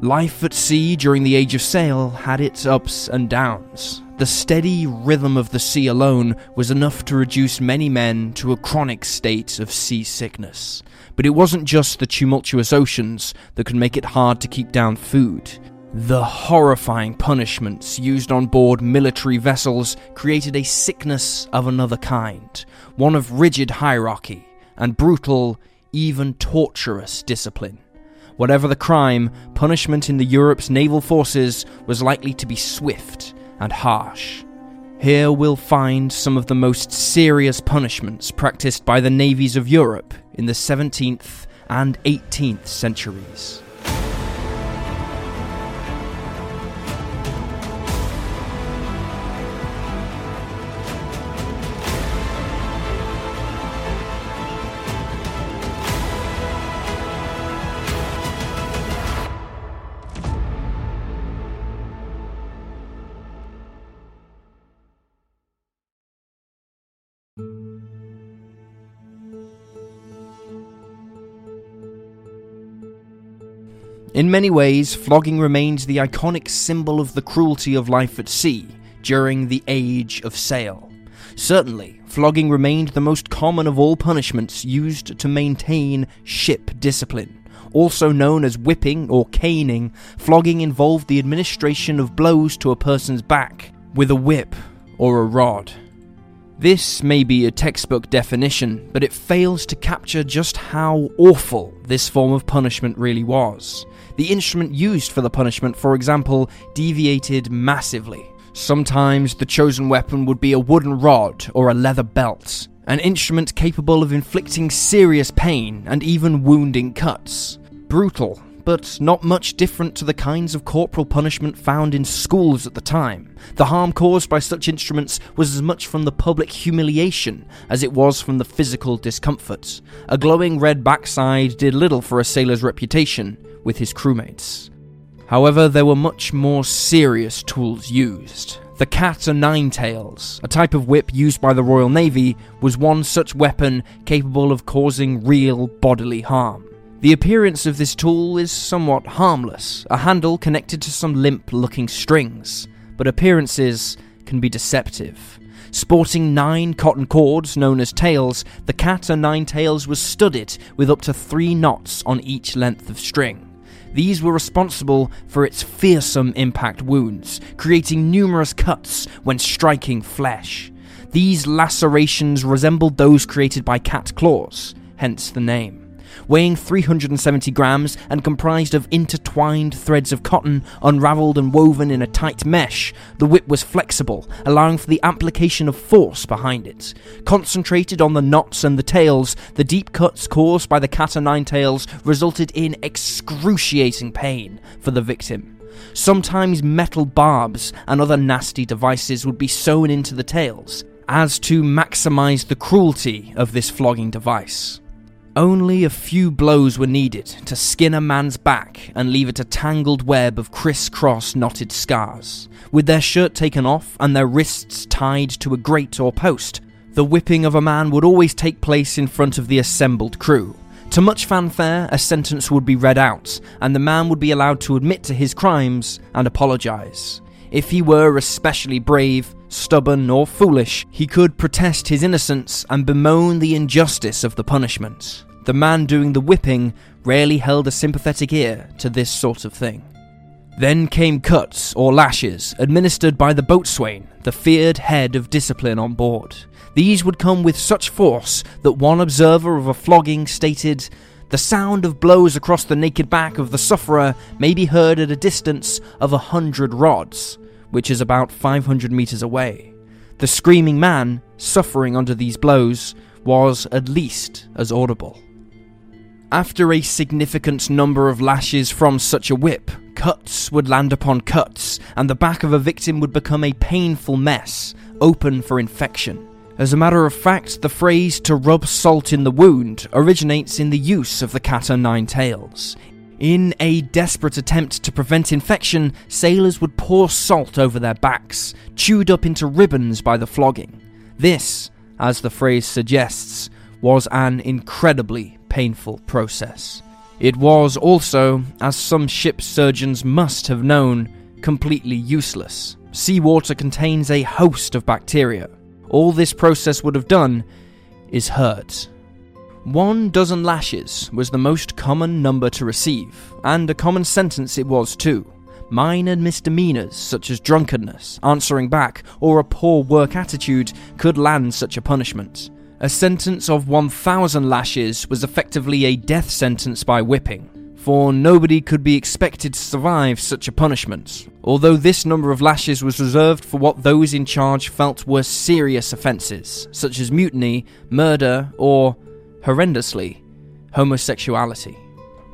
Life at sea during the Age of Sail had its ups and downs. The steady rhythm of the sea alone was enough to reduce many men to a chronic state of seasickness. But it wasn't just the tumultuous oceans that could make it hard to keep down food. The horrifying punishments used on board military vessels created a sickness of another kind, one of rigid hierarchy and brutal, even torturous discipline. Whatever the crime, punishment in the Europe's naval forces was likely to be swift and harsh. Here we'll find some of the most serious punishments practiced by the navies of Europe in the 17th and 18th centuries. In many ways, flogging remains the iconic symbol of the cruelty of life at sea during the Age of Sail. Certainly, flogging remained the most common of all punishments used to maintain ship discipline. Also known as whipping or caning, flogging involved the administration of blows to a person's back with a whip or a rod. This may be a textbook definition, but it fails to capture just how awful this form of punishment really was. The instrument used for the punishment, for example, deviated massively. Sometimes the chosen weapon would be a wooden rod or a leather belt, an instrument capable of inflicting serious pain and even wounding cuts. Brutal, but not much different to the kinds of corporal punishment found in schools at the time. The harm caused by such instruments was as much from the public humiliation as it was from the physical discomfort. A glowing red backside did little for a sailor's reputation, with his crewmates. However, there were much more serious tools used. The cat o' nine tails, a type of whip used by the Royal Navy, was one such weapon capable of causing real bodily harm. The appearance of this tool is somewhat harmless, a handle connected to some limp looking strings, but appearances can be deceptive. Sporting nine cotton cords, known as tails, the cat o' nine tails was studded with up to three knots on each length of string. These were responsible for its fearsome impact wounds, creating numerous cuts when striking flesh. These lacerations resembled those created by cat claws, hence the name weighing 370 grams and comprised of intertwined threads of cotton, unraveled and woven in a tight mesh. The whip was flexible, allowing for the application of force behind it. Concentrated on the knots and the tails, the deep cuts caused by the cat o' nine tails resulted in excruciating pain for the victim. Sometimes metal barbs and other nasty devices would be sewn into the tails, as to maximize the cruelty of this flogging device. Only a few blows were needed to skin a man's back and leave it a tangled web of crisscross knotted scars. With their shirt taken off and their wrists tied to a grate or post, the whipping of a man would always take place in front of the assembled crew. To much fanfare, a sentence would be read out, and the man would be allowed to admit to his crimes and apologise. If he were especially brave, stubborn, or foolish, he could protest his innocence and bemoan the injustice of the punishment. The man doing the whipping rarely held a sympathetic ear to this sort of thing. Then came cuts or lashes, administered by the boatswain, the feared head of discipline on board. These would come with such force that one observer of a flogging stated, The sound of blows across the naked back of the sufferer may be heard at a distance of a hundred rods, which is about 500 meters away. The screaming man, suffering under these blows, was at least as audible. After a significant number of lashes from such a whip, cuts would land upon cuts, and the back of a victim would become a painful mess, open for infection. As a matter of fact, the phrase to rub salt in the wound originates in the use of the cat o' nine tails. In a desperate attempt to prevent infection, sailors would pour salt over their backs, chewed up into ribbons by the flogging. This, as the phrase suggests, was an incredibly painful process. It was also, as some ship surgeons must have known, completely useless. Seawater contains a host of bacteria. All this process would have done is hurt. One dozen lashes was the most common number to receive, and a common sentence it was too. Minor misdemeanors such as drunkenness, answering back, or a poor work attitude could land such a punishment. A sentence of 1,000 lashes was effectively a death sentence by whipping, for nobody could be expected to survive such a punishment, although this number of lashes was reserved for what those in charge felt were serious offences, such as mutiny, murder, or, horrendously, homosexuality.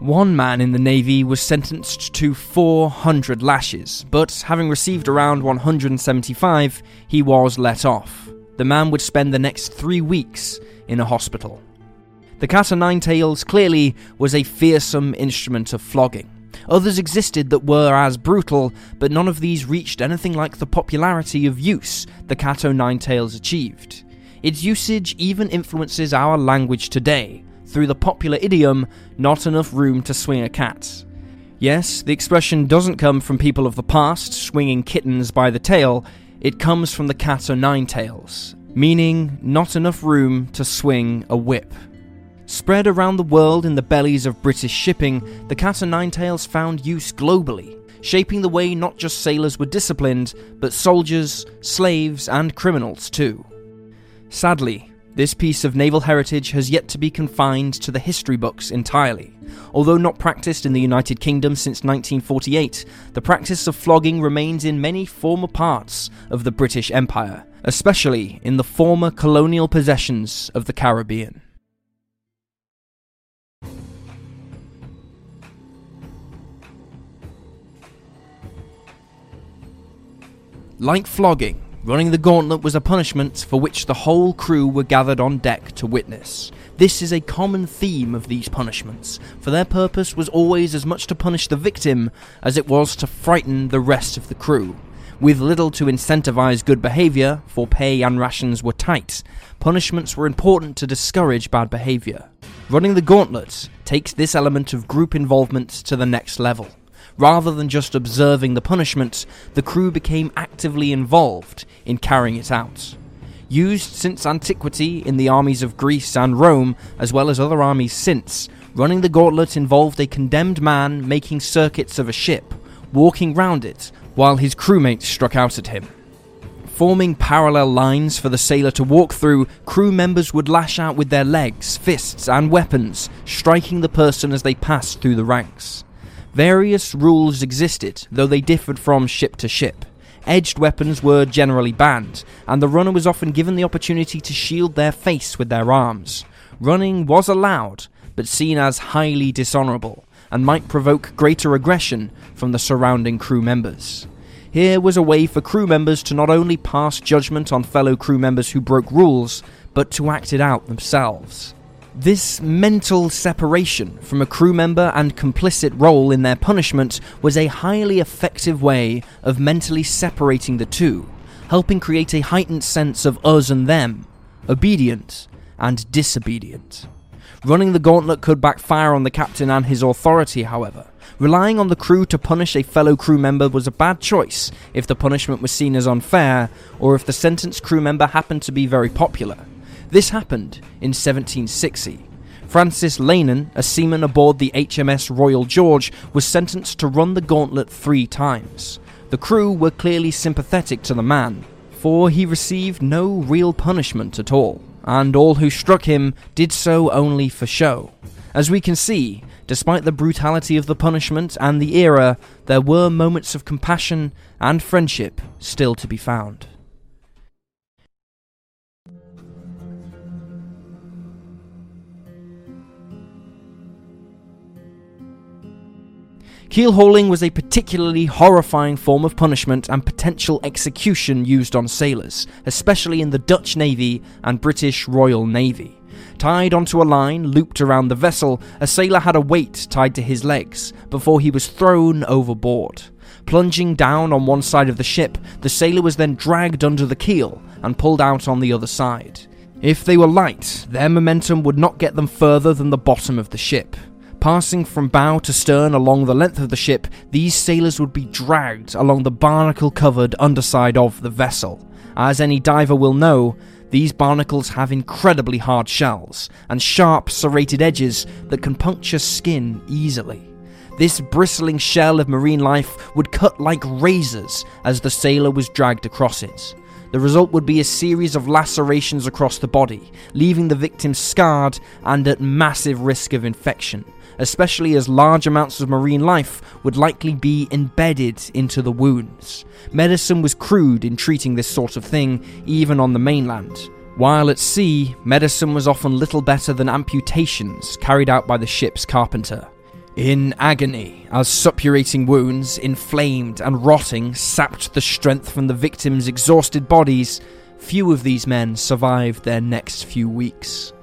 One man in the Navy was sentenced to 400 lashes, but having received around 175, he was let off the man would spend the next three weeks in a hospital. The cat o' nine tails clearly was a fearsome instrument of flogging. Others existed that were as brutal, but none of these reached anything like the popularity of use the cat o' nine tails achieved. Its usage even influences our language today, through the popular idiom, not enough room to swing a cat. Yes, the expression doesn't come from people of the past swinging kittens by the tail, it comes from the cat o' nine tails, meaning not enough room to swing a whip. Spread around the world in the bellies of British shipping, the cat o' nine tails found use globally, shaping the way not just sailors were disciplined, but soldiers, slaves, and criminals too. Sadly, this piece of naval heritage has yet to be confined to the history books entirely. Although not practiced in the United Kingdom since 1948, the practice of flogging remains in many former parts of the British Empire, especially in the former colonial possessions of the Caribbean. Like flogging, Running the gauntlet was a punishment for which the whole crew were gathered on deck to witness. This is a common theme of these punishments, for their purpose was always as much to punish the victim as it was to frighten the rest of the crew. With little to incentivize good behavior, for pay and rations were tight, punishments were important to discourage bad behavior. Running the gauntlet takes this element of group involvement to the next level. Rather than just observing the punishment, the crew became actively involved in carrying it out. Used since antiquity in the armies of Greece and Rome, as well as other armies since, running the gauntlet involved a condemned man making circuits of a ship, walking round it while his crewmates struck out at him. Forming parallel lines for the sailor to walk through, crew members would lash out with their legs, fists, and weapons, striking the person as they passed through the ranks. Various rules existed, though they differed from ship to ship. Edged weapons were generally banned, and the runner was often given the opportunity to shield their face with their arms. Running was allowed, but seen as highly dishonourable, and might provoke greater aggression from the surrounding crew members. Here was a way for crew members to not only pass judgment on fellow crew members who broke rules, but to act it out themselves. This mental separation from a crew member and complicit role in their punishment was a highly effective way of mentally separating the two, helping create a heightened sense of us and them, obedient and disobedient. Running the gauntlet could backfire on the captain and his authority, however. Relying on the crew to punish a fellow crew member was a bad choice if the punishment was seen as unfair, or if the sentenced crew member happened to be very popular. This happened in 1760. Francis Laynon, a seaman aboard the HMS Royal George, was sentenced to run the gauntlet three times. The crew were clearly sympathetic to the man, for he received no real punishment at all, and all who struck him did so only for show. As we can see, despite the brutality of the punishment and the era, there were moments of compassion and friendship still to be found. Keelhauling was a particularly horrifying form of punishment and potential execution used on sailors, especially in the Dutch Navy and British Royal Navy. Tied onto a line looped around the vessel, a sailor had a weight tied to his legs before he was thrown overboard. Plunging down on one side of the ship, the sailor was then dragged under the keel and pulled out on the other side. If they were light, their momentum would not get them further than the bottom of the ship. Passing from bow to stern along the length of the ship, these sailors would be dragged along the barnacle covered underside of the vessel. As any diver will know, these barnacles have incredibly hard shells and sharp, serrated edges that can puncture skin easily. This bristling shell of marine life would cut like razors as the sailor was dragged across it. The result would be a series of lacerations across the body, leaving the victim scarred and at massive risk of infection, especially as large amounts of marine life would likely be embedded into the wounds. Medicine was crude in treating this sort of thing, even on the mainland. While at sea, medicine was often little better than amputations carried out by the ship's carpenter. In agony, as suppurating wounds, inflamed and rotting, sapped the strength from the victims' exhausted bodies, few of these men survived their next few weeks.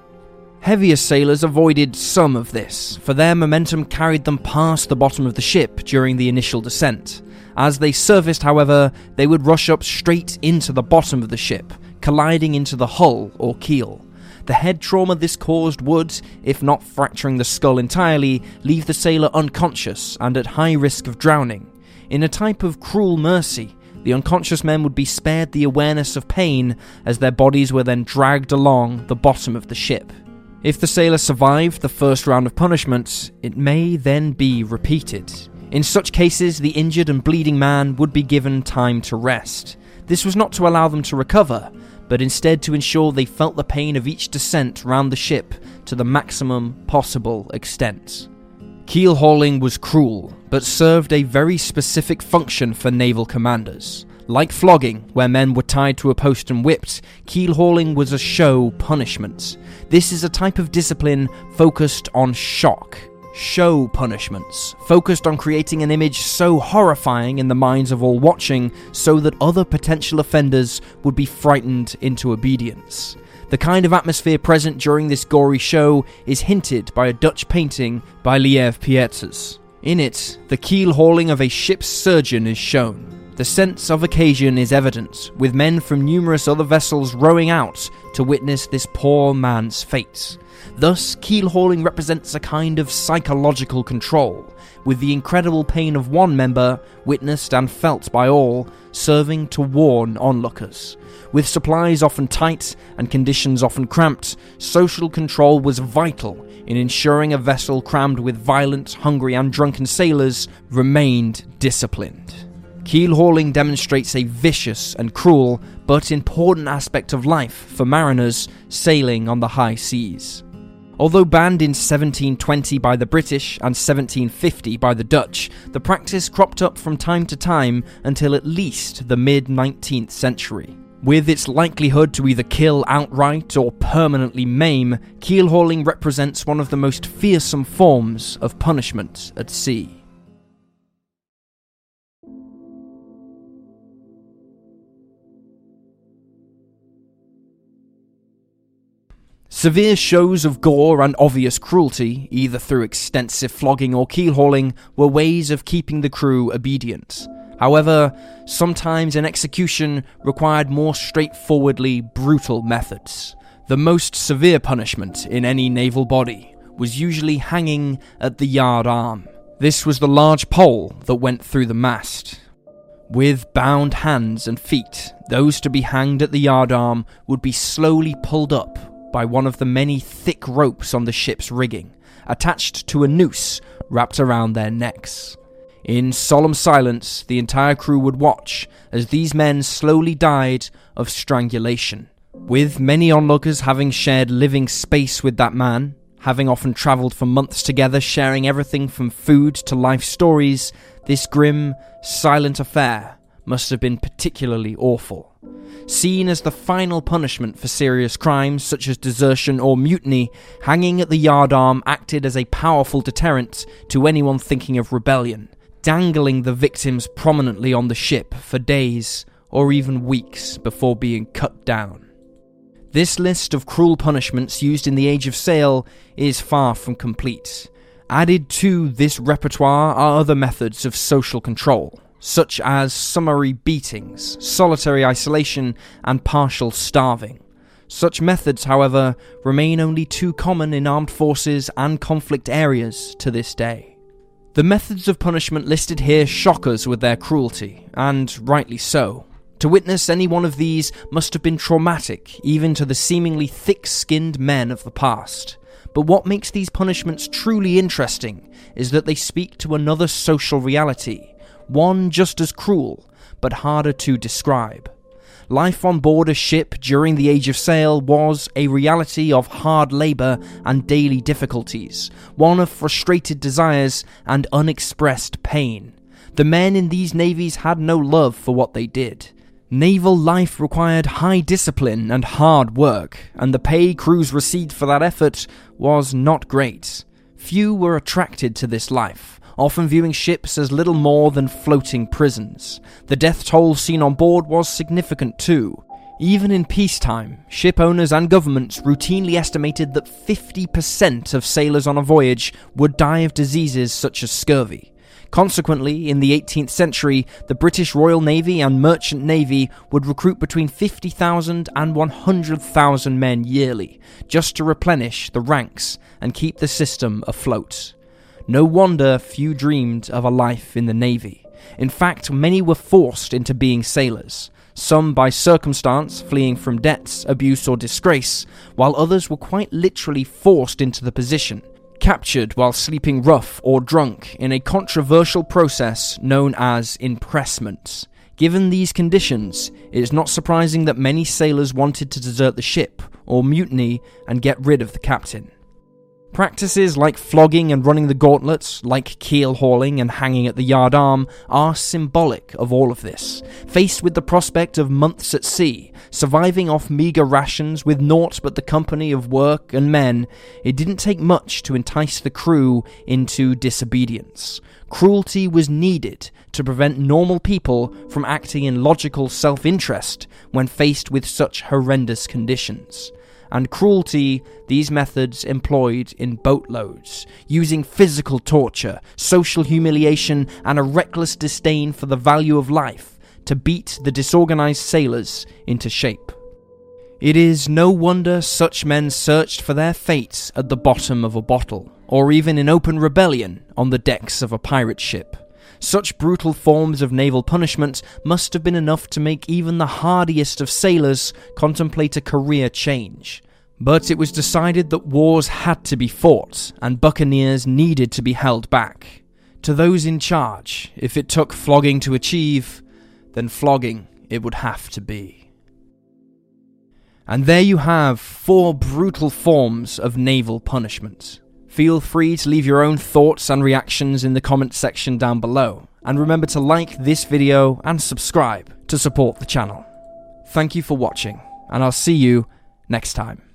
Heavier sailors avoided some of this, for their momentum carried them past the bottom of the ship during the initial descent. As they surfaced, however, they would rush up straight into the bottom of the ship, colliding into the hull or keel. The head trauma this caused would, if not fracturing the skull entirely, leave the sailor unconscious and at high risk of drowning. In a type of cruel mercy, the unconscious men would be spared the awareness of pain as their bodies were then dragged along the bottom of the ship. If the sailor survived the first round of punishments, it may then be repeated. In such cases, the injured and bleeding man would be given time to rest. This was not to allow them to recover, but instead to ensure they felt the pain of each descent round the ship to the maximum possible extent. Keel hauling was cruel, but served a very specific function for naval commanders. Like flogging, where men were tied to a post and whipped, keel hauling was a show punishment. This is a type of discipline focused on shock, show punishments, focused on creating an image so horrifying in the minds of all watching so that other potential offenders would be frightened into obedience. The kind of atmosphere present during this gory show is hinted by a Dutch painting by Lieve Pietersz. In it, the keel hauling of a ship's surgeon is shown. The sense of occasion is evident, with men from numerous other vessels rowing out to witness this poor man's fate. Thus, keel hauling represents a kind of psychological control, with the incredible pain of one member, witnessed and felt by all, serving to warn onlookers. With supplies often tight and conditions often cramped, social control was vital in ensuring a vessel crammed with violent, hungry, and drunken sailors remained disciplined. Keel hauling demonstrates a vicious and cruel but important aspect of life for mariners sailing on the high seas. Although banned in 1720 by the British and 1750 by the Dutch, the practice cropped up from time to time until at least the mid 19th century. With its likelihood to either kill outright or permanently maim, keel hauling represents one of the most fearsome forms of punishment at sea. Severe shows of gore and obvious cruelty, either through extensive flogging or keel hauling, were ways of keeping the crew obedient. However, sometimes an execution required more straightforwardly brutal methods. The most severe punishment in any naval body was usually hanging at the yard arm. This was the large pole that went through the mast. With bound hands and feet, those to be hanged at the yard arm would be slowly pulled up by one of the many thick ropes on the ship's rigging, attached to a noose wrapped around their necks. In solemn silence, the entire crew would watch as these men slowly died of strangulation. With many onlookers having shared living space with that man, having often travelled for months together, sharing everything from food to life stories, this grim, silent affair must have been particularly awful. Seen as the final punishment for serious crimes such as desertion or mutiny, hanging at the yardarm acted as a powerful deterrent to anyone thinking of rebellion, dangling the victims prominently on the ship for days or even weeks before being cut down. This list of cruel punishments used in the Age of Sail is far from complete. Added to this repertoire are other methods of social control, such as summary beatings, solitary isolation, and partial starving. Such methods, however, remain only too common in armed forces and conflict areas to this day. The methods of punishment listed here shock us with their cruelty, and rightly so. To witness any one of these must have been traumatic, even to the seemingly thick skinned men of the past. But what makes these punishments truly interesting is that they speak to another social reality, one just as cruel, but harder to describe. Life on board a ship during the Age of Sail was a reality of hard labour and daily difficulties, one of frustrated desires and unexpressed pain. The men in these navies had no love for what they did. Naval life required high discipline and hard work, and the pay crews received for that effort was not great. Few were attracted to this life, often viewing ships as little more than floating prisons. The death toll seen on board was significant too. Even in peacetime, ship owners and governments routinely estimated that 50% of sailors on a voyage would die of diseases such as scurvy. Consequently, in the 18th century, the British Royal Navy and Merchant Navy would recruit between 50,000 and 100,000 men yearly, just to replenish the ranks and keep the system afloat. No wonder few dreamed of a life in the Navy. In fact, many were forced into being sailors, some by circumstance, fleeing from debts, abuse, or disgrace, while others were quite literally forced into the position, captured while sleeping rough or drunk in a controversial process known as impressment. Given these conditions, it is not surprising that many sailors wanted to desert the ship or mutiny and get rid of the captain. Practices like flogging and running the gauntlets, like keel hauling and hanging at the yard arm, are symbolic of all of this. Faced with the prospect of months at sea, surviving off meagre rations with naught but the company of work and men, it didn't take much to entice the crew into disobedience. Cruelty was needed to prevent normal people from acting in logical self interest when faced with such horrendous conditions and cruelty these methods employed in boatloads, using physical torture, social humiliation, and a reckless disdain for the value of life to beat the disorganized sailors into shape. It is no wonder such men searched for their fates at the bottom of a bottle, or even in open rebellion on the decks of a pirate ship. Such brutal forms of naval punishment must have been enough to make even the hardiest of sailors contemplate a career change. But it was decided that wars had to be fought, and buccaneers needed to be held back. To those in charge, if it took flogging to achieve, then flogging it would have to be. And there you have four brutal forms of naval punishment. Feel free to leave your own thoughts and reactions in the comment section down below, and remember to like this video and subscribe to support the channel. Thank you for watching, and I'll see you next time.